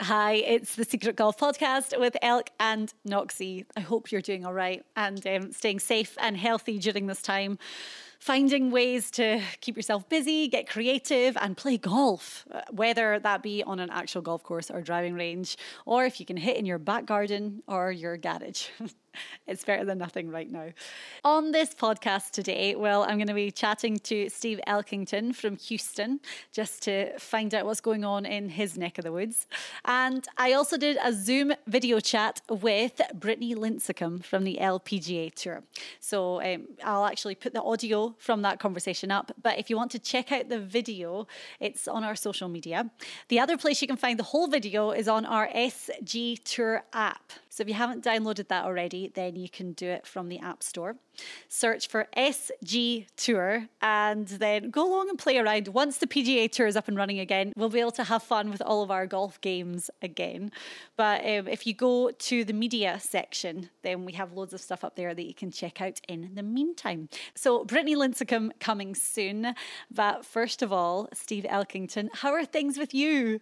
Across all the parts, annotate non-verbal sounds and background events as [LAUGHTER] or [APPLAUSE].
Hi, it's the Secret Golf Podcast with Elk and Noxie. I hope you're doing all right and um, staying safe and healthy during this time. Finding ways to keep yourself busy, get creative, and play golf, uh, whether that be on an actual golf course or driving range, or if you can hit in your back garden or your garage. [LAUGHS] [LAUGHS] it's better than nothing right now. On this podcast today, well, I'm going to be chatting to Steve Elkington from Houston just to find out what's going on in his neck of the woods. And I also did a Zoom video chat with Brittany Lincicome from the LPGA Tour. So um, I'll actually put the audio from that conversation up. But if you want to check out the video, it's on our social media. The other place you can find the whole video is on our SG Tour app. So if you haven't downloaded that already, then you can do it from the App Store. Search for SG Tour and then go along and play around. Once the PGA Tour is up and running again, we'll be able to have fun with all of our golf games again. But um, if you go to the media section, then we have loads of stuff up there that you can check out in the meantime. So Brittany Lincicome coming soon. But first of all, Steve Elkington, how are things with you?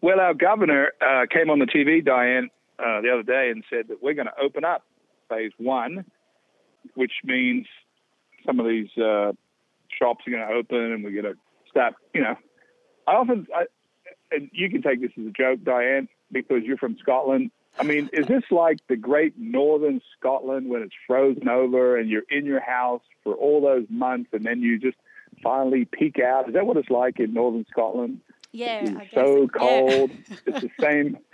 Well, our governor uh, came on the TV, Diane, uh, the other day and said that we're going to open up phase one, which means some of these uh, shops are going to open and we're going to start. You know, I often, I, and you can take this as a joke, Diane, because you're from Scotland. I mean, is this like the great northern Scotland when it's frozen over and you're in your house for all those months and then you just finally peek out? Is that what it's like in northern Scotland? Yeah, it's so cold. Yeah. it's the same. [LAUGHS]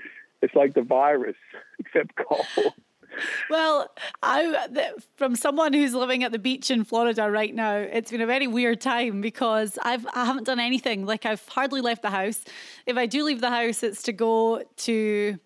It's like the virus, [LAUGHS] except cold. Well, I from someone who's living at the beach in Florida right now, it's been a very weird time because I've I haven't done anything. Like I've hardly left the house. If I do leave the house, it's to go to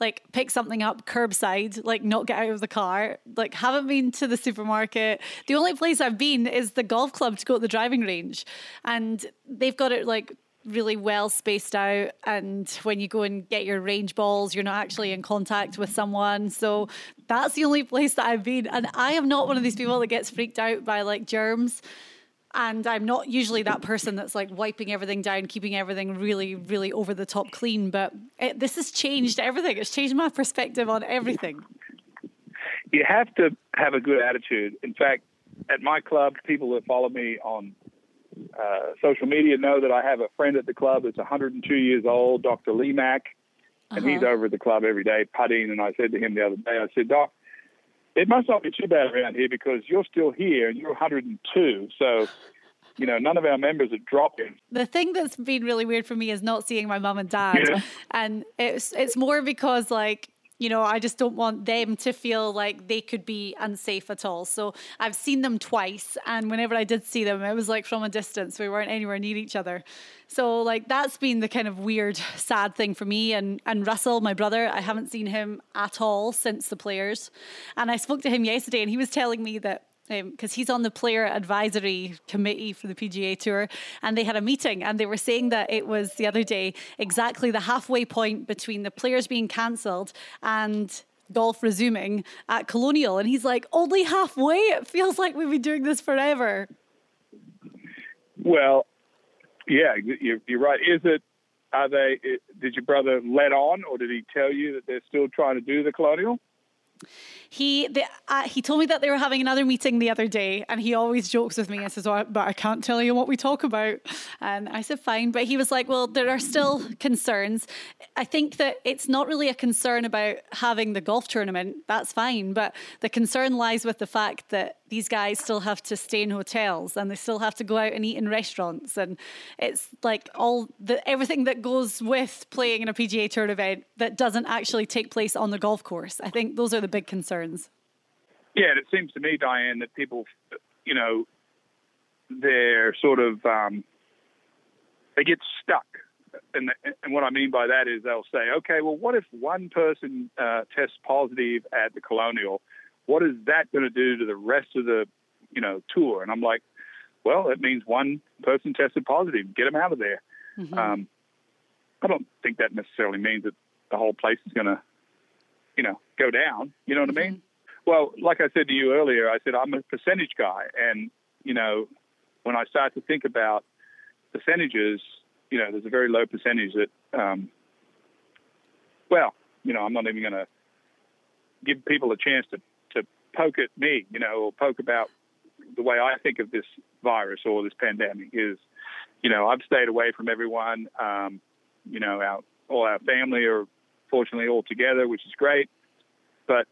like pick something up curbside, like not get out of the car, like haven't been to the supermarket. The only place I've been is the golf club to go to the driving range. And they've got it like really well spaced out and when you go and get your range balls you're not actually in contact with someone. So that's the only place that I've been. And I am not one of these people that gets freaked out by like germs. And I'm not usually that person that's like wiping everything down keeping everything really really over the top clean. But it, this has changed everything. It's changed my perspective on everything. You have to have a good attitude. In fact at my club people that follow me on uh, social media know that I have a friend at the club that's 102 years old, Dr. Lee Mack, and uh-huh. he's over at the club every day putting. And I said to him the other day, I said, Doc, it must not be too bad around here because you're still here and you're 102. So, you know, none of our members are dropping. The thing that's been really weird for me is not seeing my mum and dad. Yeah. And it's it's more because like you know, I just don't want them to feel like they could be unsafe at all. So I've seen them twice, and whenever I did see them, it was like from a distance. We weren't anywhere near each other. So like that's been the kind of weird, sad thing for me. And and Russell, my brother, I haven't seen him at all since the players. And I spoke to him yesterday, and he was telling me that because um, he's on the player advisory committee for the PGA Tour, and they had a meeting, and they were saying that it was the other day exactly the halfway point between the players being cancelled and golf resuming at Colonial, and he's like, only halfway. It feels like we've been doing this forever. Well, yeah, you're, you're right. Is it? Are they? Did your brother let on, or did he tell you that they're still trying to do the Colonial? He the, uh, he told me that they were having another meeting the other day, and he always jokes with me and says, "But I can't tell you what we talk about." And I said, "Fine," but he was like, "Well, there are still concerns. I think that it's not really a concern about having the golf tournament. That's fine, but the concern lies with the fact that these guys still have to stay in hotels and they still have to go out and eat in restaurants and it's like all the everything that goes with playing in a PGA Tour event that doesn't actually take place on the golf course. I think those are the big concerns. Yeah, and it seems to me, Diane, that people, you know, they're sort of um, they get stuck. And, and what I mean by that is they'll say, okay, well, what if one person uh, tests positive at the Colonial? What is that going to do to the rest of the, you know, tour? And I'm like, well, it means one person tested positive. Get them out of there. Mm-hmm. Um, I don't think that necessarily means that the whole place is going to, you know, go down. You know what mm-hmm. I mean? Mm-hmm. Well, like I said to you earlier, I said I'm a percentage guy, and you know, when I start to think about percentages, you know, there's a very low percentage that, um, well, you know, I'm not even going to give people a chance to poke at me, you know, or poke about the way I think of this virus or this pandemic is, you know, I've stayed away from everyone. Um, you know, our all our family are fortunately all together, which is great. But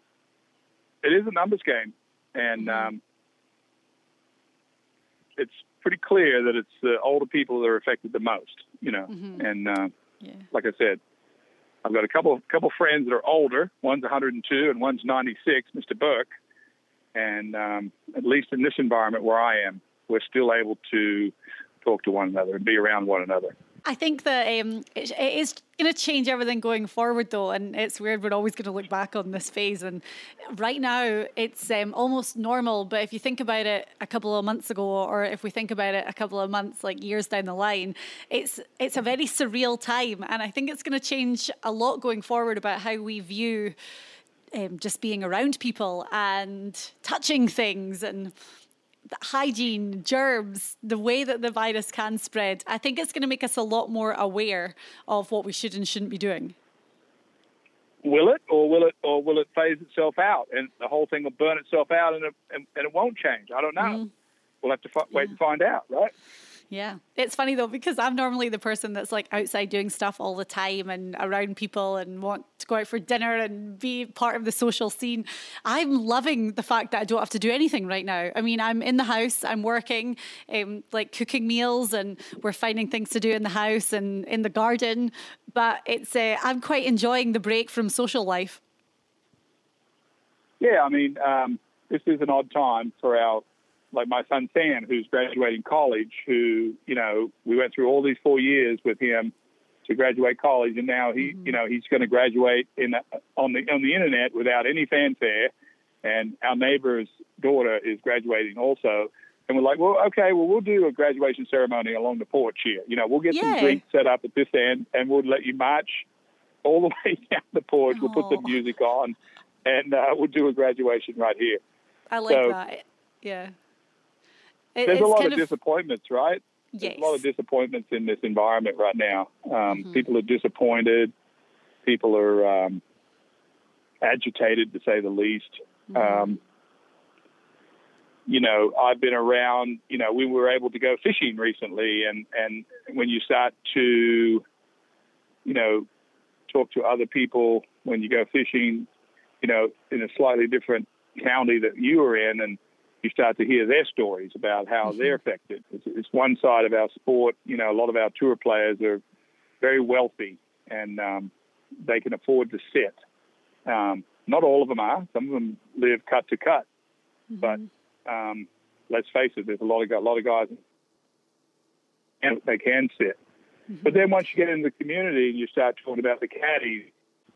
it is a numbers game, and mm-hmm. um, it's pretty clear that it's the older people that are affected the most. You know, mm-hmm. and uh, yeah. like I said, I've got a couple couple friends that are older. One's 102 and one's 96. Mr. Burke, and um, at least in this environment where I am, we're still able to talk to one another and be around one another. I think that um, it, it is going to change everything going forward, though, and it's weird. We're always going to look back on this phase, and right now it's um, almost normal. But if you think about it a couple of months ago, or if we think about it a couple of months, like years down the line, it's it's a very surreal time, and I think it's going to change a lot going forward about how we view um, just being around people and touching things and hygiene, germs, the way that the virus can spread, I think it's going to make us a lot more aware of what we should and shouldn't be doing. Will it, or will it, or will it phase itself out, and the whole thing will burn itself out, and it, and, and it won't change? I don't know. Mm. We'll have to f- wait yeah. and find out, right? Yeah. It's funny though, because I'm normally the person that's like outside doing stuff all the time and around people and want to go out for dinner and be part of the social scene. I'm loving the fact that I don't have to do anything right now. I mean, I'm in the house, I'm working, um, like cooking meals, and we're finding things to do in the house and in the garden. But it's, uh, I'm quite enjoying the break from social life. Yeah, I mean, um, this is an odd time for our like my son Sam, who's graduating college, who you know we went through all these four years with him to graduate college, and now he mm-hmm. you know he's going to graduate in on the on the internet without any fanfare, and our neighbor's daughter is graduating also. And we're like, well, okay, well, we'll do a graduation ceremony along the porch here. You know, we'll get Yay. some drinks set up at this end, and we'll let you march all the [LAUGHS] way down the porch. We'll put the music on, and uh, we'll do a graduation right here. I like so, that. Yeah. It, There's a lot of, of, disappointments, right? Yes. There's a lot of disappointments in this environment right now. Um, mm-hmm. People are disappointed. People are um, agitated, to say the least. Mm-hmm. Um, you know, I've been around. You know, we were able to go fishing recently, and and when you start to, you know, talk to other people when you go fishing, you know, in a slightly different county that you were in, and you start to hear their stories about how mm-hmm. they're affected. It's, it's, one side of our sport. You know, a lot of our tour players are very wealthy and um, they can afford to sit. Um, not all of them are. Some of them live cut to cut. Mm-hmm. But um, let's face it, there's a lot of a lot of guys, and they can sit. Mm-hmm. But then once you get into the community and you start talking about the caddies,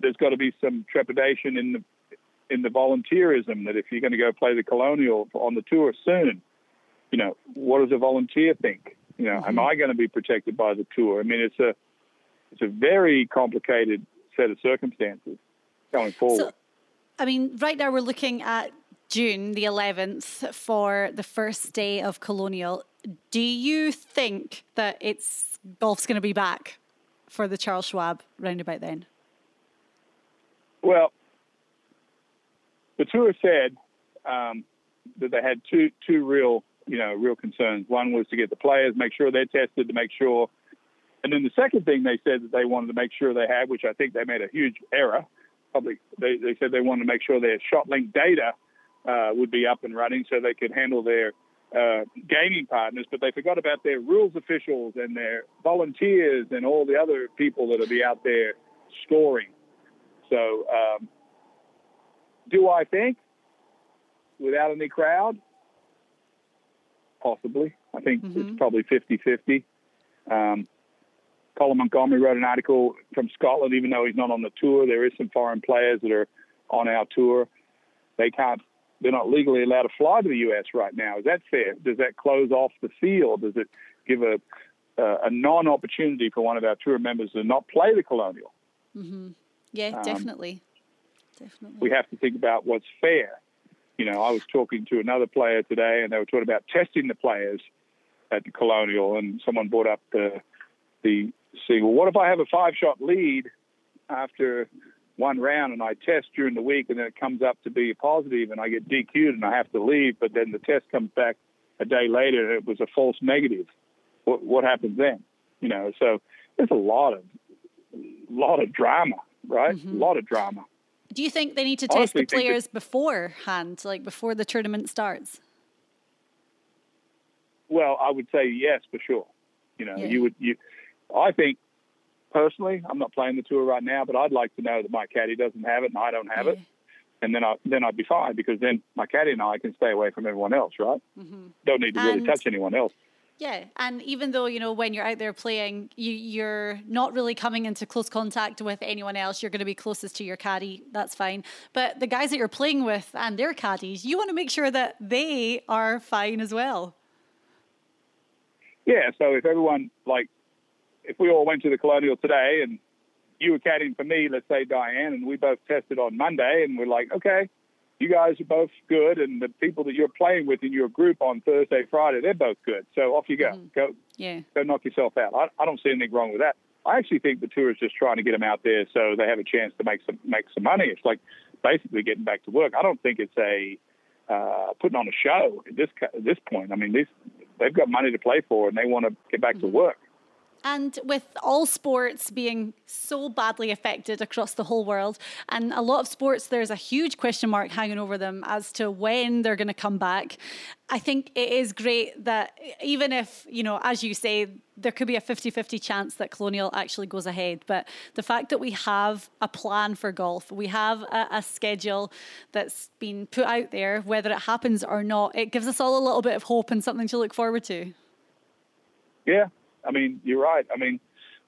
there's got to be some trepidation in the in the volunteerism that if you're going to go play the Colonial on the tour soon, you know, what does a volunteer think? You know, am mm-hmm. I going to be protected by the tour? I mean, it's a it's a very complicated set of circumstances going forward. So, I mean, right now we're looking at June the 11th for the first day of Colonial. Do you think that it's golf's going to be back for the Charles Schwab roundabout then? Well, tour said um, that they had two two real you know real concerns. One was to get the players, make sure they're tested, to make sure. And then the second thing they said that they wanted to make sure they had, which I think they made a huge error. Probably they, they said they wanted to make sure their ShotLink data uh, would be up and running so they could handle their uh, gaming partners, but they forgot about their rules officials and their volunteers and all the other people that'll be out there scoring. So, um, do I think without any crowd? Possibly. I think mm-hmm. it's probably 50 50. Um, Colin Montgomerie wrote an article from Scotland, even though he's not on the tour. There is some foreign players that are on our tour. They can't they're not legally allowed to fly to the U.S. right now. Is that fair? Does that close off the field? Does it give a uh, a non-opportunity for one of our tour members to not play the Colonial? Mm-hmm. Yeah, um, definitely. Definitely. We have to think about what's fair. You know, I was talking to another player today, and they were talking about testing the players at the Colonial, and someone brought up the the see, well, what if I have a five-shot lead after one round and I test during the week and then it comes up to be positive and I get DQ'd and I have to leave, but then the test comes back a day later and it was a false negative. What, what happens then? You know, so there's a lot of lot of drama, right? Mm-hmm. A lot of drama. Do you think they need to test the players that, beforehand, like before the tournament starts? Well, I would say yes for sure. You know, yeah. you would you. I think personally, I'm not playing the tour right now, but I'd like to know that my caddy doesn't have it and I don't have yeah. it, and then I then I'd be fine because then my caddy and I can stay away from everyone else, right? Mm-hmm. Don't need to really touch anyone else. Yeah, and even though you know when you're out there playing, you you're not really coming into close contact with anyone else. You're going to be closest to your caddy. That's fine. But the guys that you're playing with and their caddies, you want to make sure that they are fine as well. Yeah. So if everyone like if we all went to the Colonial today and you were caddying for me, let's say Diane, and we both tested on Monday, and we're like, okay, you guys are both good, and the people that you're playing with in your group on Thursday, Friday, they're both good. So off you go. Mm. Go, yeah. go knock yourself out. I, I don't see anything wrong with that. I actually think the tour is just trying to get them out there so they have a chance to make some make some money. It's like basically getting back to work. I don't think it's a uh, putting on a show at this at this point. I mean, these they've got money to play for and they want to get back mm-hmm. to work. And with all sports being so badly affected across the whole world, and a lot of sports, there's a huge question mark hanging over them as to when they're going to come back. I think it is great that even if, you know, as you say, there could be a 50 50 chance that Colonial actually goes ahead. But the fact that we have a plan for golf, we have a, a schedule that's been put out there, whether it happens or not, it gives us all a little bit of hope and something to look forward to. Yeah, I mean, you're right. I mean,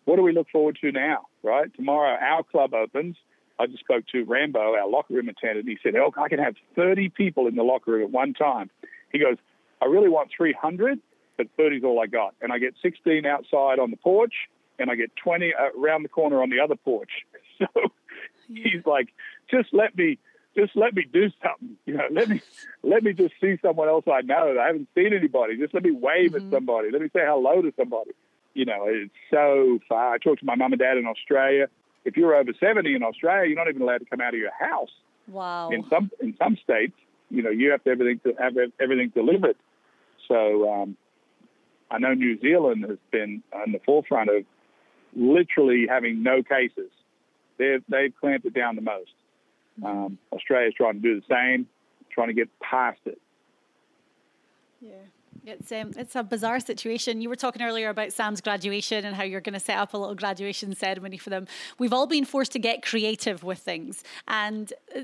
what do we look forward to now, right? Tomorrow, our club opens. I just spoke to Rambo, our locker room attendant. He said, Elk, I can have 30 people in the locker room at one time. He goes, I really want 300, but 30 is all I got. And I get 16 outside on the porch, and I get 20 uh, around the corner on the other porch. [LAUGHS] So yeah. he's like, just let me just let me do something. You know, let me let me just see someone else I know. That I haven't seen anybody. Just let me wave mm-hmm. at somebody. Let me say hello to somebody. You know, it's so far. I talked to my mum and dad in Australia. If you're over seventy in Australia, you're not even allowed to come out of your house. Wow. In some in some states, you know, you have to everything to have everything delivered. So um, I know New Zealand has been on the forefront of literally having no cases. They've they've clamped it down the most. Um, Australia's trying to do the same, trying to get past it. Yeah. It's um, it's a bizarre situation. You were talking earlier about Sam's graduation and how you're going to set up a little graduation ceremony for them. We've all been forced to get creative with things, and uh,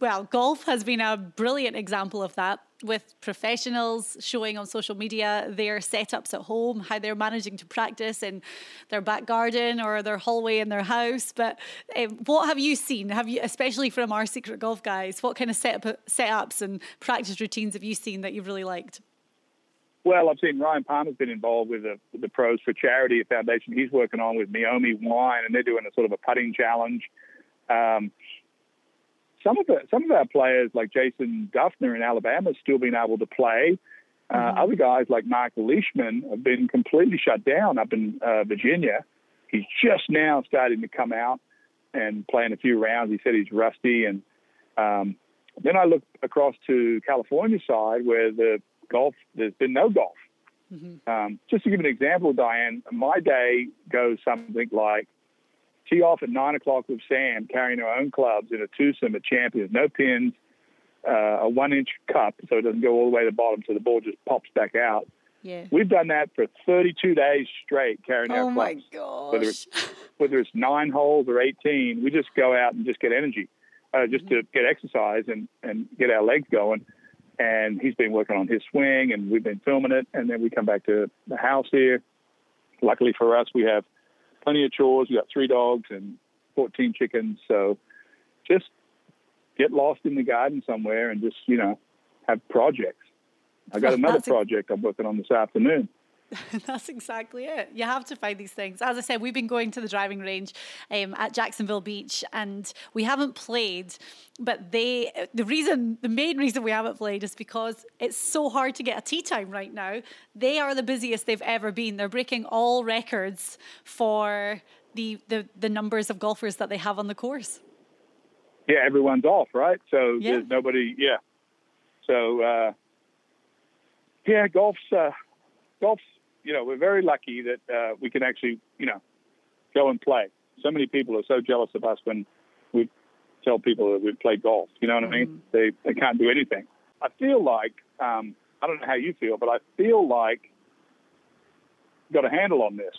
well, golf has been a brilliant example of that. With professionals showing on social media their setups at home, how they're managing to practice in their back garden or their hallway in their house. But um, what have you seen? Have you, especially from our secret golf guys, what kind of setup, setups and practice routines have you seen that you've really liked? Well, I've seen Ryan Palmer's been involved with the, the Pros for Charity Foundation. He's working on with Naomi Wine, and they're doing a sort of a putting challenge. Um, some of the some of our players, like Jason Dufner in Alabama, still been able to play. Uh, mm-hmm. Other guys like Mark Leishman have been completely shut down up in uh, Virginia. He's just now starting to come out and playing a few rounds. He said he's rusty, and um, then I look across to California side where the golf, there's been no golf. Mm-hmm. Um, just to give an example, Diane, my day goes something like tee off at nine o'clock with Sam, carrying our own clubs in a twosome at Champions, no pins, uh, a one-inch cup, so it doesn't go all the way to the bottom, so the ball just pops back out. Yeah. We've done that for 32 days straight, carrying oh our clubs. Oh my gosh. Whether it's, [LAUGHS] whether it's nine holes or 18, we just go out and just get energy, uh, just mm-hmm. to get exercise and, and get our legs going and he's been working on his swing, and we've been filming it. And then we come back to the house here. Luckily for us, we have plenty of chores. We got three dogs and 14 chickens, so just get lost in the garden somewhere and just you know have projects. I got [LAUGHS] another project I'm working on this afternoon. [LAUGHS] That's exactly it. You have to find these things. As I said, we've been going to the driving range um, at Jacksonville Beach, and we haven't played. But they, the reason, the main reason we haven't played is because it's so hard to get a tee time right now. They are the busiest they've ever been. They're breaking all records for the the, the numbers of golfers that they have on the course. Yeah, everyone's off, right? So yeah. there's nobody. Yeah. So uh, yeah, golf's. Uh, golf's you know, we're very lucky that uh, we can actually, you know, go and play. So many people are so jealous of us when we tell people that we play golf. You know what mm-hmm. I mean? Mm. They they can't do anything. I feel like um, I don't know how you feel, but I feel like got a handle on this.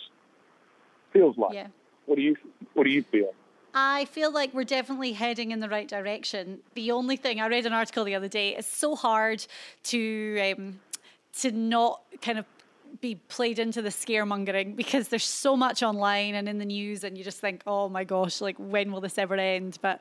Feels like. Yeah. What do you What do you feel? I feel like we're definitely heading in the right direction. The only thing I read an article the other day. It's so hard to um, to not kind of be played into the scaremongering because there's so much online and in the news, and you just think, oh my gosh, like when will this ever end? But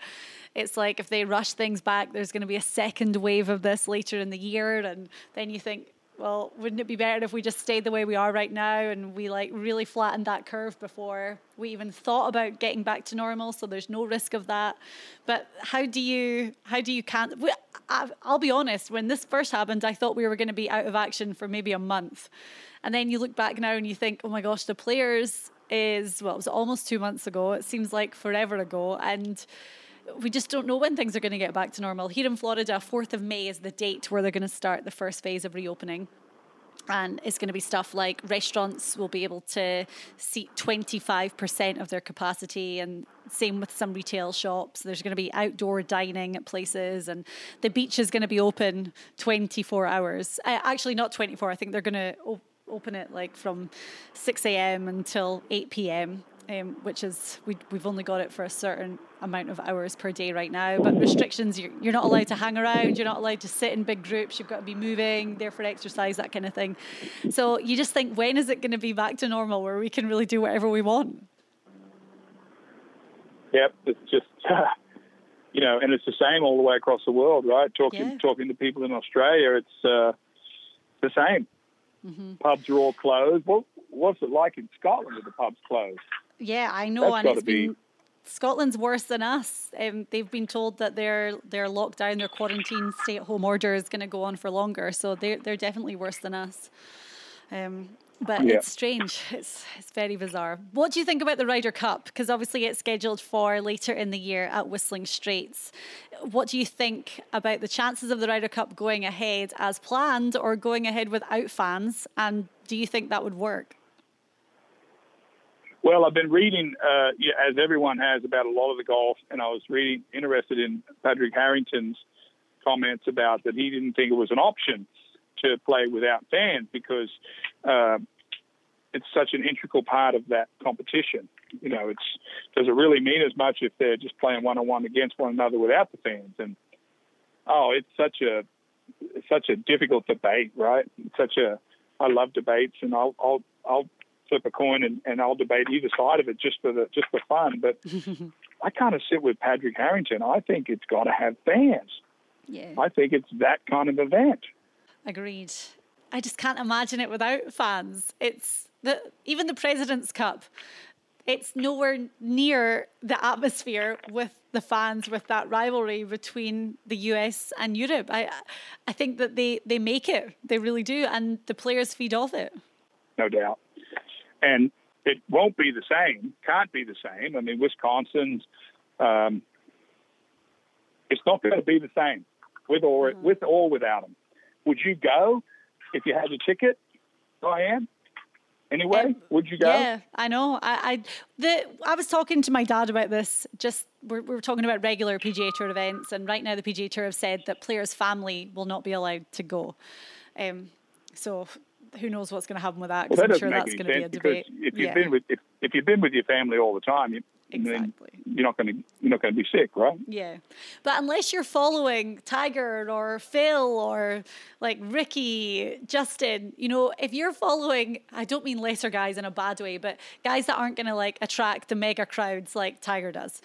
it's like if they rush things back, there's going to be a second wave of this later in the year, and then you think, well, wouldn't it be better if we just stayed the way we are right now and we like really flattened that curve before we even thought about getting back to normal? So there's no risk of that. But how do you how do you can? I'll be honest. When this first happened, I thought we were going to be out of action for maybe a month, and then you look back now and you think, oh my gosh, the players is, well, it was almost two months ago. It seems like forever ago. And we just don't know when things are going to get back to normal. Here in Florida, 4th of May is the date where they're going to start the first phase of reopening. And it's going to be stuff like restaurants will be able to seat 25% of their capacity, and same with some retail shops. There's going to be outdoor dining at places, and the beach is going to be open 24 hours. Uh, actually, not 24. I think they're going to open it like from 6 a.m. until 8 p.m. Um, which is we, we've only got it for a certain amount of hours per day right now. But restrictions, you're, you're not allowed to hang around, you're not allowed to sit in big groups, you've got to be moving, there for exercise, that kind of thing. So you just think, when is it going to be back to normal where we can really do whatever we want? Yep, it's just. [LAUGHS] you know, and it's the same all the way across the world, right? Talking yeah. talking to people in Australia, it's uh, the same. Mm-hmm. Pubs are all closed. What, what's it like in Scotland with the pubs closed? Yeah, I know, That's and it's be... been Scotland's worse than us. Um, they've been told that their their lockdown, their quarantine, stay at home order is going to go on for longer. So they're they're definitely worse than us. Um, but yeah. it's strange. It's it's very bizarre. What do you think about the Ryder Cup? Because obviously it's scheduled for later in the year at Whistling Straits. What do you think about the chances of the Ryder Cup going ahead as planned or going ahead without fans? And do you think that would work? Well, I've been reading, uh, as everyone has, about a lot of the golf, and I was reading interested in Padraig Harrington's comments about that he didn't think it was an option to play without fans because uh, it's such an integral part of that competition. You know, it's does it really mean as much if they're just playing one on one against one another without the fans? And oh, it's such a such a difficult debate, right? It's such a I love debates, and I'll I'll I'll flip a coin and, and I'll debate either side of it just for the just for fun. But [LAUGHS] I kind of sit with Patrick Harrington. I think it's got to have fans. Yeah. I think it's that kind of event. Agreed. I just can't imagine it without fans. It's the even the President's Cup. It's nowhere near the atmosphere with the fans with that rivalry between the US and Europe. I I think that they, they make it. They really do. And the players feed off it. No doubt. And it won't be the same, can't be the same. I mean, Wisconsin's, um, it's not going to be the same with or mm-hmm. with or without them. Would you go if you had a ticket, Diane? Anyway, um, would you go? Yeah, I know. I, I the I was talking to my dad about this. Just we're, we were talking about regular PGA Tour events, and right now the PGA Tour have said that players' family will not be allowed to go. Um, so who knows what's going to happen with that? Because well, I'm sure that's going to be a debate. If you've yeah. been with if, if you've been with your family all the time, you, exactly. you're not going to you're not going to be sick, right? Yeah, but unless you're following Tiger or Phil or like Rickie, Justin, you know, if you're following, I don't mean lesser guys in a bad way, but guys that aren't going to like attract the mega crowds like Tiger does.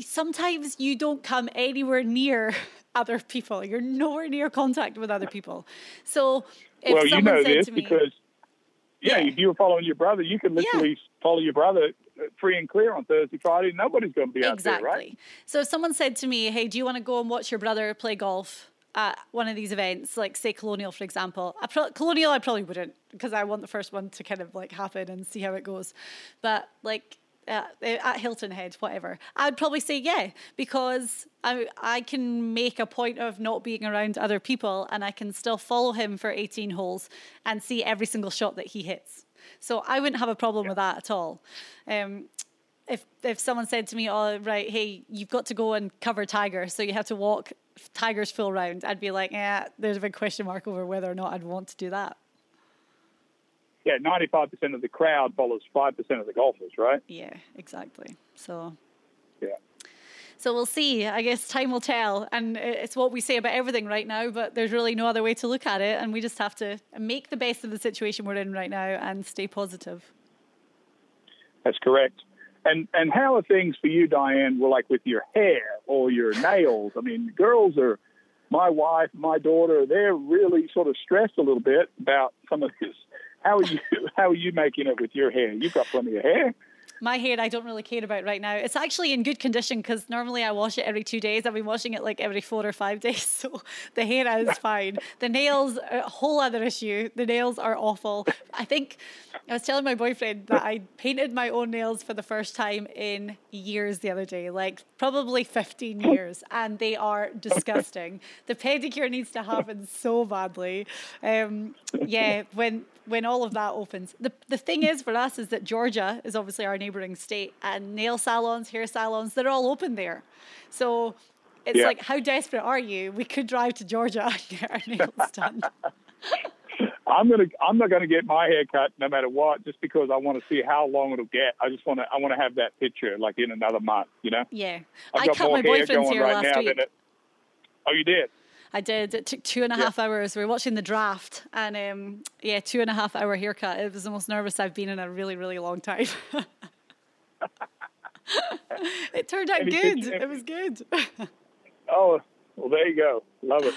Sometimes you don't come anywhere near [LAUGHS] other people. You're nowhere near contact with other people. So if well, you know this me, because yeah, yeah, if you were following your brother, you can literally yeah. follow your brother uh, free and clear on Thursday, Friday. Nobody's going to be exactly. out there, right? So if someone said to me, "Hey, do you want to go and watch your brother play golf?" At one of these events, like say Colonial, for example, I pro- Colonial, I probably wouldn't because I want the first one to kind of like happen and see how it goes. But like uh, at Hilton Head, whatever, I'd probably say yeah because I I can make a point of not being around other people and I can still follow him for 18 holes and see every single shot that he hits. So I wouldn't have a problem yeah. with that at all. Um, if if someone said to me, "Oh, right, hey, you've got to go and cover Tiger, so you have to walk Tiger's full round," I'd be like, "Yeah, there's a big question mark over whether or not I'd want to do that." Yeah, 95% of the crowd follows 5% of the golfers, right? Yeah, exactly. So, yeah. So we'll see. I guess time will tell. And it's what we say about everything right now, but there's really no other way to look at it. And we just have to make the best of the situation we're in right now and stay positive. That's correct. And and how are things for you, Diane? Well, like with your hair or your nails? I mean, girls are. My wife, my daughter, they're really sort of stressed a little bit about some of this how are you? [LAUGHS] How are you making it with your hair? You've got plenty of hair. My hair, I don't really care about right now. It's actually in good condition because normally I wash it every two days. I've been washing it like every four or five [LAUGHS] days. So the hair is [LAUGHS] fine. The nails, a whole other issue. The nails are awful. I think I was telling my boyfriend that I painted my own nails for the first time in years the other day, like probably 15 years, and they are disgusting. the pedicure needs to happen so badly. Um, yeah, when when all of that opens. The the thing is for us is that Georgia is obviously our neighboring state and nail salons, hair salons, they're all open there. So it's yeah. like how desperate are you? We could drive to Georgia and [LAUGHS] get our nails done. [LAUGHS] I'm gonna I'm not gonna get my hair cut no matter what, just because I want to see how long it'll get. I just want to I want to have that picture like in another month, you know. Yeah, I've I cut my boyfriend's hair right last week. It, oh, you did. I did. It took two and a half yeah. hours. We were watching the draft, and um, yeah, two and a half hour haircut. It was the most nervous I've been in a really, really long time. [LAUGHS] it turned out good. It was good. [LAUGHS] oh, well, there you go. Love it.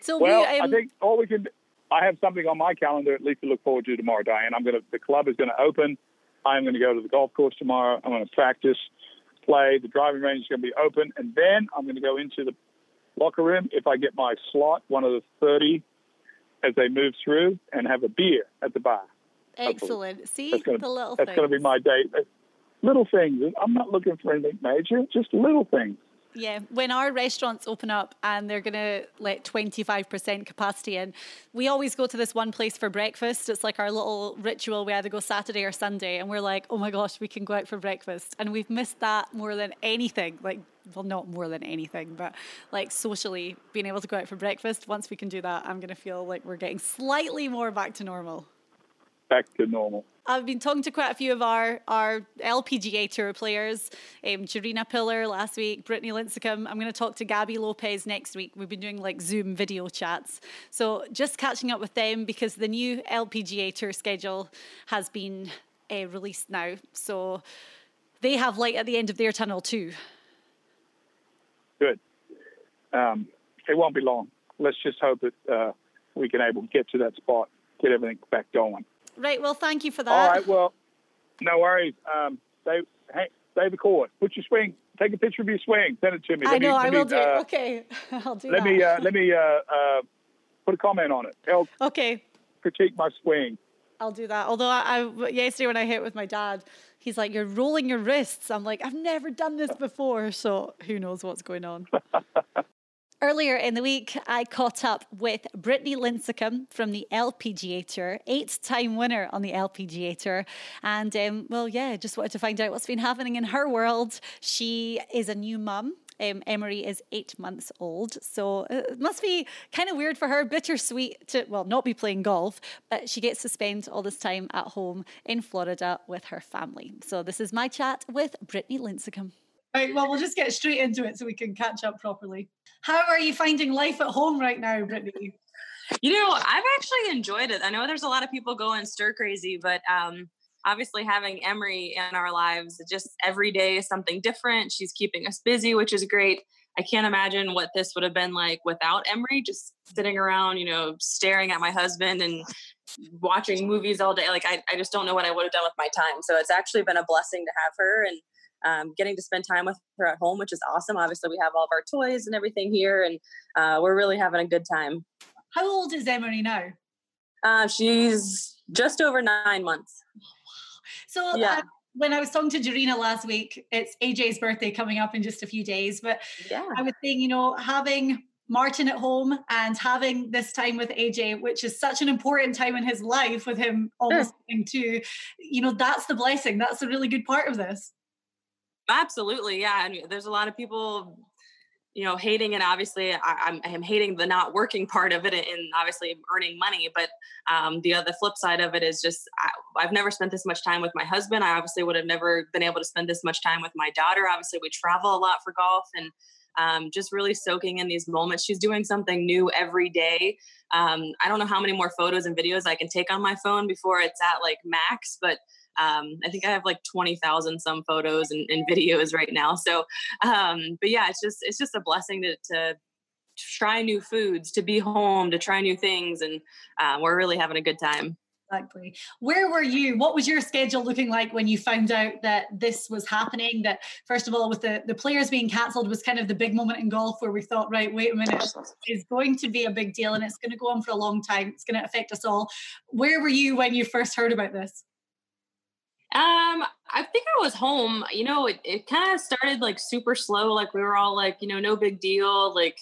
So well, we, um, I think all we can. I have something on my calendar at least to look forward to tomorrow, Diane. I'm gonna. The club is going to open. I'm going to go to the golf course tomorrow. I'm going to practice, play. The driving range is going to be open, and then I'm going to go into the locker room if I get my slot, one of the 30 as they move through, and have a beer at the bar. Excellent. Hopefully. See, that's gonna, the little That's going to be my date. Little things. I'm not looking for anything major, just little things. Yeah, when our restaurants open up and they're going to let 25% capacity in, we always go to this one place for breakfast. It's like our little ritual. We either go Saturday or Sunday, and we're like, oh my gosh, we can go out for breakfast. And we've missed that more than anything. Like, well, not more than anything, but like socially being able to go out for breakfast. Once we can do that, I'm going to feel like we're getting slightly more back to normal. Back to normal. I've been talking to quite a few of our, our LPGA Tour players, um, Gerina Piller last week, Brittany Lincicome. I'm going to talk to Gaby Lopez next week. We've been doing like Zoom video chats. So just catching up with them because the new LPGA Tour schedule has been uh, released now. So they have light at the end of their tunnel too. Good. Um, it won't be long. Let's just hope that uh, we can able to get to that spot, get everything back going. Right. Well, thank you for that. All right. Well, no worries. Um, Dave, hey, David Court, put your swing. Take a picture of your swing. Send it to me. I know. Me, I will me, do. Uh, okay. [LAUGHS] I'll do let that. me uh, let me uh, uh, put a comment on it. Help [LAUGHS] okay. critique my swing. I'll do that. Although I, I yesterday when I hit with my dad, he's like, "You're rolling your wrists." I'm like, "I've never done this before," so who knows what's going on. [LAUGHS] Earlier in the week, I caught up with Brittany Lincicome from the LPGA Tour, eight-time winner on the LPGA Tour, and um, well, yeah, just wanted to find out what's been happening in her world. She is a new mum. Um, Emery is eight months old, so it must be kind of weird for her, bittersweet to, well, not be playing golf, but she gets to spend all this time at home in Florida with her family. So this is my chat with Brittany Lincicome. Right, well, we'll just get straight into it so we can catch up properly. How are you finding life at home right now, Brittany? You know, I've actually enjoyed it. I know there's a lot of people going stir crazy, but um, obviously having Emery in our lives, just every day is something different. She's keeping us busy, which is great. I can't imagine what this would have been like without Emery, just sitting around, you know, staring at my husband and watching movies all day. Like, I, I just don't know what I would have done with my time. So it's actually been a blessing to have her and um, getting to spend time with her at home, which is awesome. Obviously, we have all of our toys and everything here, and uh, we're really having a good time. How old is Emery now? Uh, she's just over nine months. So, Yeah. uh, when I was talking to Gerina last week, it's AJ's birthday coming up in just a few days, but Yeah. I was saying, you know, having Martin at home and having this time with AJ, which is such an important time in his life with him almost being two, you know, that's the blessing. That's a really good part of this. Absolutely, yeah. And there's a lot of people, you know, hating it. Obviously, I, I'm hating the not working part of it, and obviously earning money. But um, the other flip side of it is just I, I've never spent this much time with my husband. I obviously would have never been able to spend this much time with my daughter. Obviously, we travel a lot for golf, and um, just really soaking in these moments. She's doing something new every day. Um, I don't know how many more photos and videos I can take on my phone before it's at like max, but um, I think I have like 20,000 some photos and, and, videos right now. So, um, but yeah, it's just, it's just a blessing to, to try new foods, to be home, to try new things. And uh, we're really having a good time. Exactly. Where were you? What was your schedule looking like when you found out that this was happening? That first of all, with the, the players being cancelled was kind of the big moment in golf where we thought, right, wait a minute, it's going to be a big deal and it's going to go on for a long time. It's going to affect us all. Where were you when you first heard about this? Um, I think I was home. You know, it, it kind of started like super slow. Like we were all like, you know, no big deal. Like,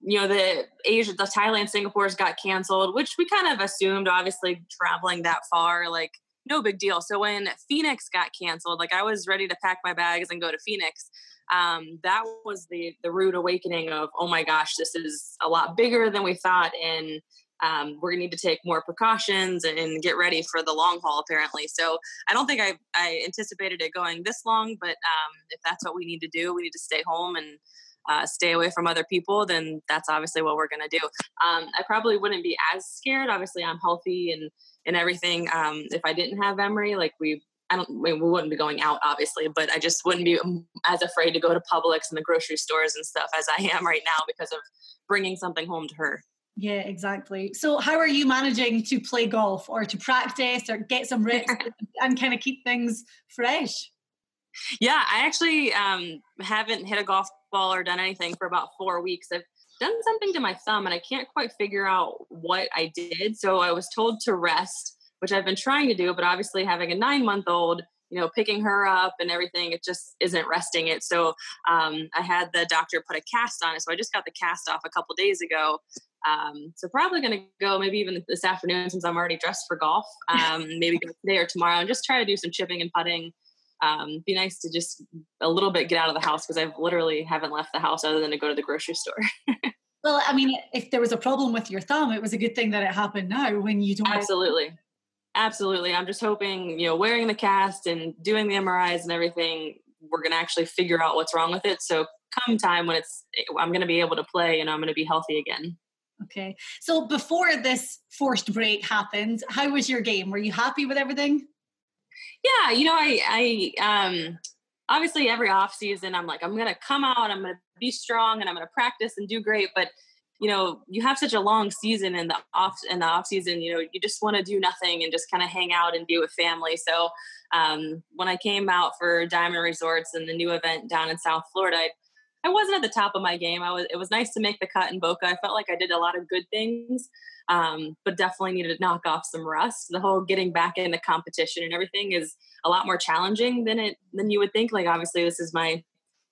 you know, the Asia, the Thailand, Singapore's got canceled, which we kind of assumed, obviously traveling that far, like no big deal. So when Phoenix got canceled, like I was ready to pack my bags and go to Phoenix. Um, that was the the rude awakening of, oh my gosh, this is a lot bigger than we thought. And um, we're gonna need to take more precautions and get ready for the long haul apparently so i don't think i, I anticipated it going this long but um, if that's what we need to do we need to stay home and uh, stay away from other people then that's obviously what we're gonna do um, i probably wouldn't be as scared obviously i'm healthy and and everything um, if i didn't have emery like we I don't. We wouldn't be going out, obviously, but I just wouldn't be as afraid to go to Publix and the grocery stores and stuff as I am right now because of bringing something home to her. Yeah, exactly. So, how are you managing to play golf or to practice or get some rest [LAUGHS] and kind of keep things fresh? Yeah, I actually um, haven't hit a golf ball or done anything for about four weeks. I've done something to my thumb and I can't quite figure out what I did. So, I was told to rest, which I've been trying to do, but obviously, having a nine month old, you know, picking her up and everything, it just isn't resting it. So um, I had the doctor put a cast on it. So I just got the cast off a couple days ago. Um, so probably going to go maybe even this afternoon since I'm already dressed for golf. [LAUGHS] Um, maybe today or tomorrow and just try to do some chipping and putting. um, be nice to just a little bit get out of the house because I've literally haven't left the house other than to go to the grocery store. [LAUGHS] well, I mean, if there was a problem with your thumb, it was a good thing that it happened now when you don't. Absolutely. Absolutely. I'm just hoping, you know, wearing the cast and doing the MRIs and everything, we're going to actually figure out what's wrong with it. So come time when it's, I'm going to be able to play and I'm going to be healthy again. Okay. So before this forced break happened, how was your game? Were you happy with everything? Yeah, you know, I I um obviously every off season I'm like I'm going to come out, I'm going to be strong and I'm going to practice and do great, but you know, you have such a long season in the off in the off season, you know, you just want to do nothing and just kind of hang out and be with family. So, um when I came out for Diamond Resorts and the new event down in South Florida, I I wasn't at the top of my game. I was. It was nice to make the cut in Boca. I felt like I did a lot of good things, um, but definitely needed to knock off some rust. The whole getting back into competition and everything is a lot more challenging than it than you would think. Like obviously, this is my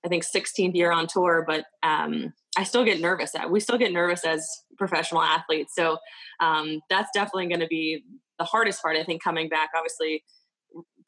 I think 16th year on tour, but um, I still get nervous. At we still get nervous as professional athletes. So um, that's definitely going to be the hardest part. I think coming back. Obviously,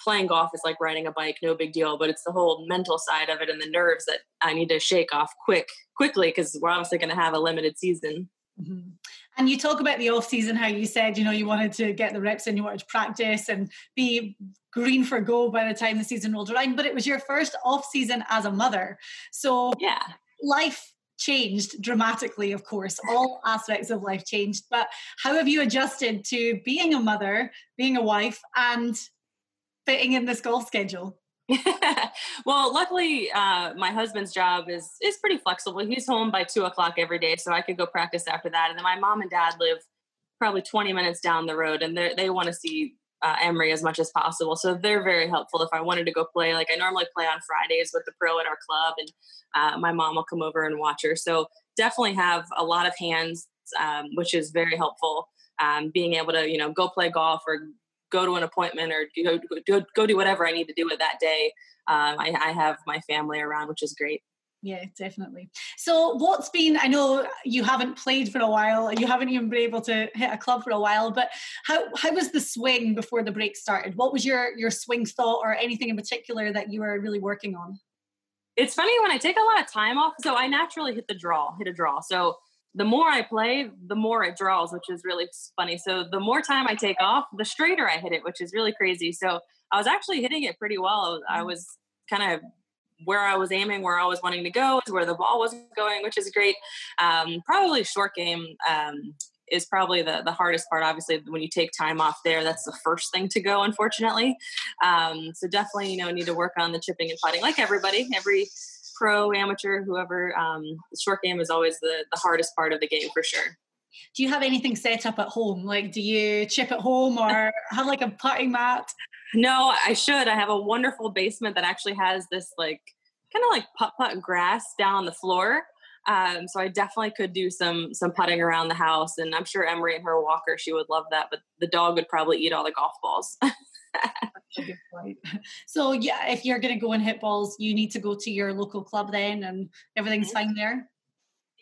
playing golf is like riding a bike, no big deal. But it's the whole mental side of it and the nerves that I need to shake off quick, quickly, because we're obviously going to have a limited season. Mm-hmm. And you talk about the off season, how you said, you know, you wanted to get the reps and you wanted to practice and be green for go by the time the season rolled around. But it was your first off season as a mother. So yeah, life changed dramatically, of course. [LAUGHS] All aspects of life changed. But how have you adjusted to being a mother, being a wife, and fitting in this golf schedule? [LAUGHS] well, luckily, uh, my husband's job is is pretty flexible. He's home by two o'clock every day, so I could go practice after that. And then my mom and dad live probably twenty minutes down the road, and they they want to see uh, Emery as much as possible. So they're very helpful. If I wanted to go play, like I normally play on Fridays with the pro at our club, and uh, my mom will come over and watch her. So definitely have a lot of hands, um, which is very helpful. Um, being able to you know go play golf or go to an appointment or go, go, go do whatever I need to do with that day. Um, I, I have my family around, which is great. Yeah, definitely. So, what's been? I know you haven't played for a while. You haven't even been able to hit a club for a while. But how how was the swing before the break started? What was your your swing thought, or anything in particular that you were really working on? It's funny when I take a lot of time off. So I naturally hit the draw, hit a draw. So the more I play, the more it draws, which is really funny. So the more time I take off, the straighter I hit it, which is really crazy. So I was actually hitting it pretty well. I mm-hmm. was kind of where I was aiming, where I was wanting to go, to where the ball wasn't going, which is great. Um, probably short game um, is probably the, the hardest part. Obviously, when you take time off there, that's the first thing to go, unfortunately. Um, so definitely, you know, need to work on the chipping and putting like everybody. Every pro, amateur, whoever. Um, short game is always the, the hardest part of the game for sure. Do you have anything set up at home? Like, do you chip at home or [LAUGHS] have like a putting mat? No, I should. I have a wonderful basement that actually has this like kind of like putt putt grass down on the floor. Um, so I definitely could do some some putting around the house, and I'm sure Emery and her walker she would love that. But the dog would probably eat all the golf balls. [LAUGHS] [LAUGHS] so yeah, if you're going to go and hit balls, you need to go to your local club then, and everything's mm-hmm. fine there.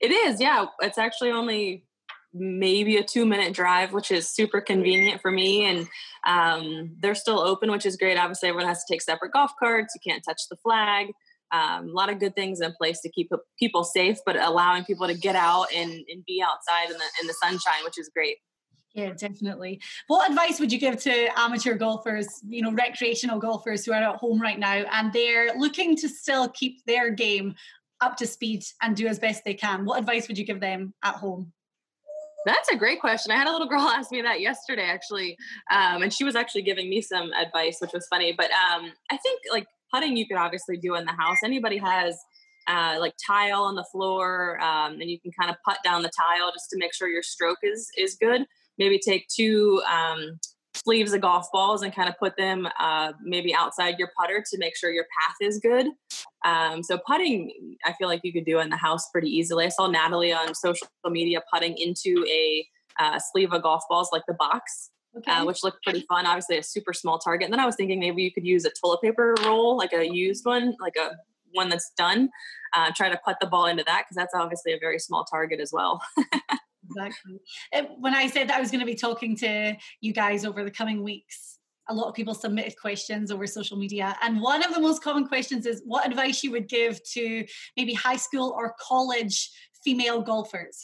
It is, yeah. It's actually only maybe a two minute drive, which is super convenient for me. And um, they're still open, which is great. Obviously, everyone has to take separate golf carts. You can't touch the flag. Um, a lot of good things in place to keep people safe, but allowing people to get out and, and be outside in the in the sunshine, which is great. Yeah, definitely. What advice would you give to amateur golfers, you know, recreational golfers who are at home right now and they're looking to still keep their game up to speed and do as best they can? What advice would you give them at home? That's a great question. I had a little girl [LAUGHS] ask me that yesterday, actually, um, and she was actually giving me some advice, which was funny. But um, I think like putting, you could obviously do in the house. Anybody has uh, like tile on the floor, um, and you can kind of put down the tile just to make sure your stroke is is good maybe take two um, sleeves of golf balls and kind of put them uh, maybe outside your putter to make sure your path is good. Um, so putting, I feel like you could do in the house pretty easily. I saw Natalie on social media putting into a uh, sleeve of golf balls like the box. Uh, okay. Uh, which looked pretty fun. Obviously, a super small target. And then I was thinking maybe you could use a toilet paper roll, like a used one, like a one that's done. Uh, try to put the ball into that because that's obviously a very small target as well. [LAUGHS] exactly. when I said that I was going to be talking to you guys over the coming weeks, a lot of people submitted questions over social media. And one of the most common questions is what advice you would give to maybe high school or college female golfers?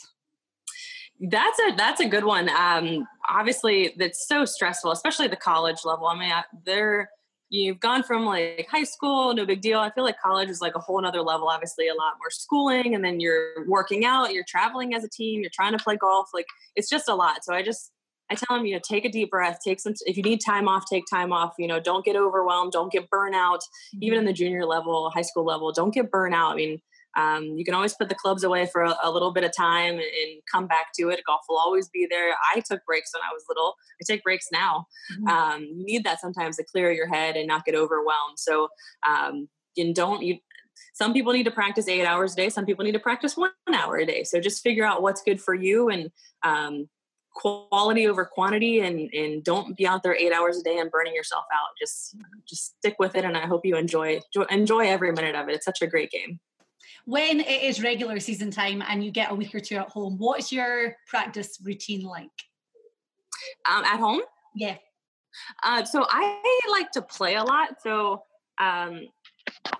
That's a that's a good one. Um, obviously, that's so stressful, especially the college level. I mean, they're you've gone from like high school, no big deal. I feel like college is like a whole other level. Obviously, a lot more schooling, and then you're working out, you're traveling as a team, you're trying to play golf. Like it's just a lot. So I just I tell them, you know, take a deep breath, take some, if you need time off, take time off, you know, don't get overwhelmed, don't get burnout, mm-hmm. even in the junior level, high school level, don't get burnout. I mean, um, you can always put the clubs away for a, a, little bit of time and, and, come back to it. Golf will always be there. I took breaks when I was little. I take breaks now. Mm-hmm. Um, you need that sometimes to clear your head and not get overwhelmed. So, um, and don't you, some people need to practice eight hours a day. Some people need to practice one hour a day. So just figure out what's good for you and, um, quality over quantity and and don't be out there eight hours a day and burning yourself out just just stick with it and i hope you enjoy enjoy every minute of it it's such a great game when it is regular season time and you get a week or two at home what's your practice routine like um, at home yeah uh, so i like to play a lot so um,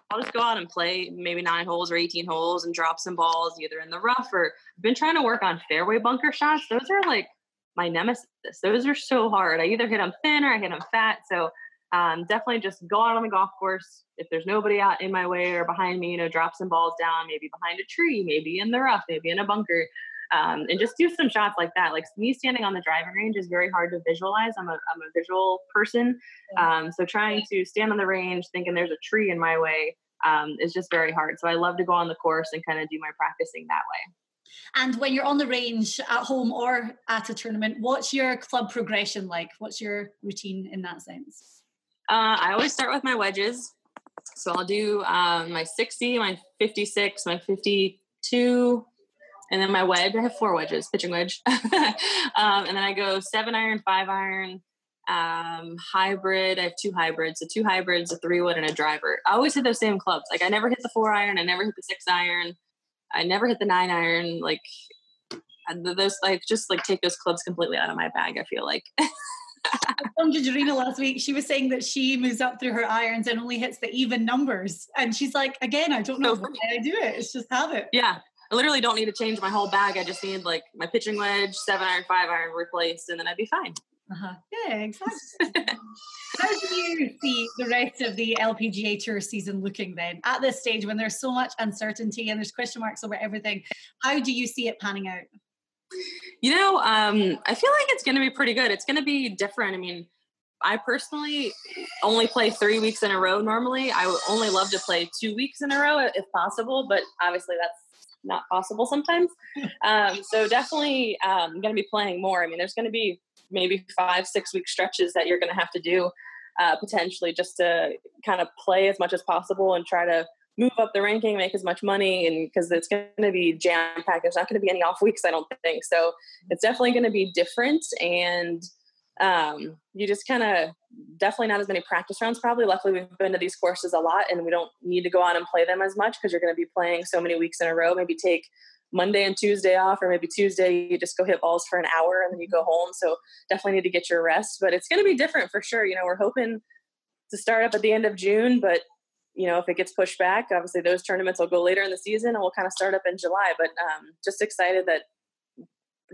I'll just go out and play maybe nine holes or 18 holes and drop some balls either in the rough or I've been trying to work on fairway bunker shots. Those are like my nemesis. Those are so hard. I either hit them thin or I hit them fat. So um, definitely just go out on the golf course. If there's nobody out in my way or behind me, you know, drop some balls down, maybe behind a tree, maybe in the rough, maybe in a bunker, um, and just do some shots like that. Like me standing on the driving range is very hard to visualize. I'm a, I'm a visual person. Um, so trying to stand on the range thinking there's a tree in my way um, is just very hard. So I love to go on the course and kind of do my practicing that way. And when you're on the range at home or at a tournament, what's your club progression like? What's your routine in that sense? Uh, I always start with my wedges. So I'll do um, my 60, my 56, my 52, and then my wedge. I have four wedges, pitching wedge. [LAUGHS] um, and then I go seven iron, five iron, um, hybrid. I have two hybrids, so two hybrids, a three wood, and a driver. I always hit those same clubs. Like I never hit the four iron, I never hit the six iron. I never hit the nine iron. Like those, like just like take those clubs completely out of my bag. I feel like. [LAUGHS] From Gerina last week, she was saying that she moves up through her irons and only hits the even numbers, and she's like, again, I don't know why I do it. It's just habit. Yeah, I literally don't need to change my whole bag. I just need like my pitching wedge, seven iron, five iron replaced, and then I'd be fine. Uh-huh. Yeah, exactly. [LAUGHS] How do you see the rest of the LPGA Tour season looking then at this stage when there's so much uncertainty and there's question marks over everything? How do you see it panning out? You know, um, I feel like it's going to be pretty good. It's going to be different. I mean, I personally only play three weeks in a row normally. I would only love to play two weeks in a row if possible, but obviously that's not possible sometimes. [LAUGHS] Um, so definitely um, going to be playing more. I mean, there's going to be maybe five, six week stretches that you're going to have to do uh, potentially just to kind of play as much as possible and try to move up the ranking, make as much money, and because it's going to be jam packed. There's not going to be any off weeks, I don't think. So it's definitely going to be different, and um, you just kind of definitely not as many practice rounds. Probably, luckily, we've been to these courses a lot, and we don't need to go out and play them as much because you're going to be playing so many weeks in a row. Maybe take Monday and Tuesday off, or maybe Tuesday you just go hit balls for an hour and then you go home. So definitely need to get your rest. But it's going to be different for sure. You know, we're hoping to start up at the end of June, but you know, if it gets pushed back, obviously those tournaments will go later in the season and we'll kind of start up in July. But um, just excited that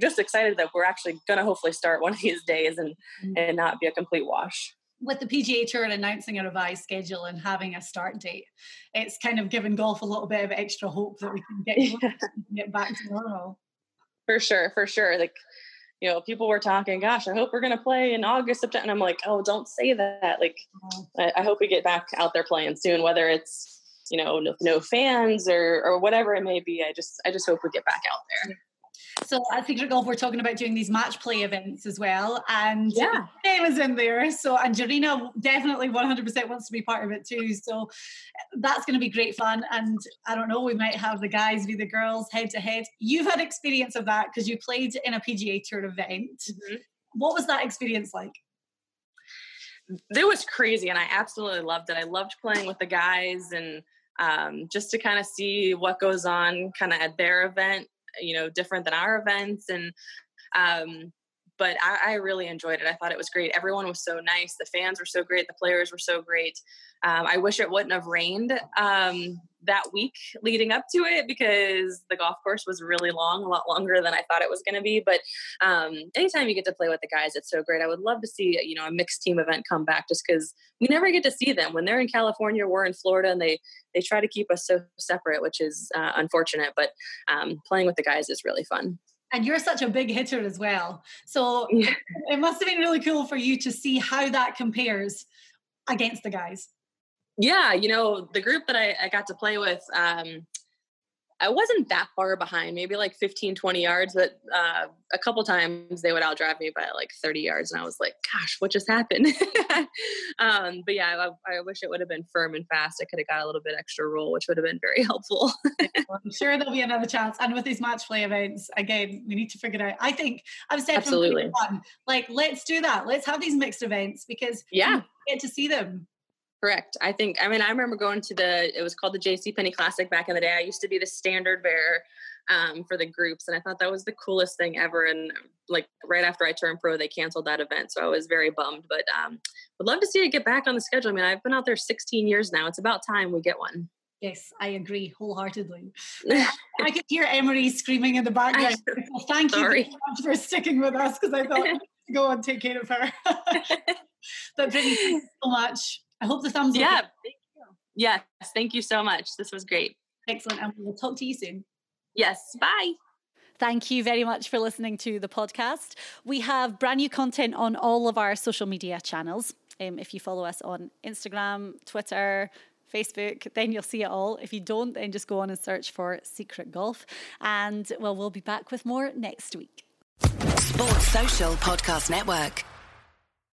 just excited that we're actually going to hopefully start one of these days and mm-hmm. and not be a complete wash with the PGA Tour announcing a revised schedule and having a start date, it's kind of given golf a little bit of extra hope that we can get, [LAUGHS] yeah. get back to normal. For sure, for sure. Like, you know, people were talking, gosh, I hope we're going to play in August, September. And I'm like, oh, don't say that. Like, mm-hmm. I, I, hope we get back out there playing soon, whether it's, you know, no, no fans or, or whatever it may be. I just, I just hope we get back out there. So at Secret Golf, we're talking about doing these match play events as well. And yeah, name is in there. So and Gerina definitely 100% wants to be part of it too. So that's going to be great fun. And I don't know, we might have the guys be the girls head to head. You've had experience of that because you played in a PGA Tour event. Mm-hmm. What was that experience like? It was crazy, and I absolutely loved it. I loved playing with the guys and um, just to kind of see what goes on kind of at their event you know different than our events and um, but I, I, really enjoyed it. I thought it was great. Everyone was so nice. The fans were so great. The players were so great. Um, I wish it wouldn't have rained um, that week leading up to it because the golf course was really long, a lot longer than I thought it was going to be. But um, anytime you get to play with the guys, it's so great. I would love to see you know a mixed team event come back just because we never get to see them when they're in California. We're in Florida, and they they try to keep us so separate, which is uh, unfortunate. But um, playing with the guys is really fun and you're such a big hitter as well. So yeah. [LAUGHS] it must have been really cool for you to see how that compares against the guys. Yeah, you know, the group that I, I got to play with, um, I wasn't that far behind, maybe like 15, 20 yards, but uh, a couple times they would outdrive me by like 30 yards. And I was like, gosh, what just happened? [LAUGHS] um, but yeah, I, I, wish it would have been firm and fast. I could have got a little bit extra roll, which would have been very [LAUGHS] helpful. I'm sure there'll be another chance. And with these match play events, again, we need to figure it out. I think I've said Absolutely. from like, let's do that. Let's have these mixed events because yeah, get to see them Correct. I think, I mean, I remember going to the, it was called the JC Penney Classic back in the day. I used to be the standard bearer um, for the groups. And I thought that was the coolest thing ever. And like right after I turned pro, they canceled that event. So I was very bummed, but um, would love to see it get back on the schedule. I mean, I've been out there 16 years now. It's about time we get one. Yes, I agree wholeheartedly. [LAUGHS] I could hear Emery screaming in the background. [LAUGHS] Well, thank Sorry. you very much for sticking with us because I thought [LAUGHS] go and take care of her. but Brittany, thank you so much. I hope the thumbs yeah, up. Yeah. Yes. Thank you so much. This was great. Excellent. And we'll talk to you soon. Yes. Bye. Thank you very much for listening to the podcast. We have brand new content on all of our social media channels. Um, if you follow us on Instagram, Twitter, Facebook, then you'll see it all. If you don't, then just go on and search for Secret Golf. And well, we'll be back with more next week. Sports Social Podcast Network.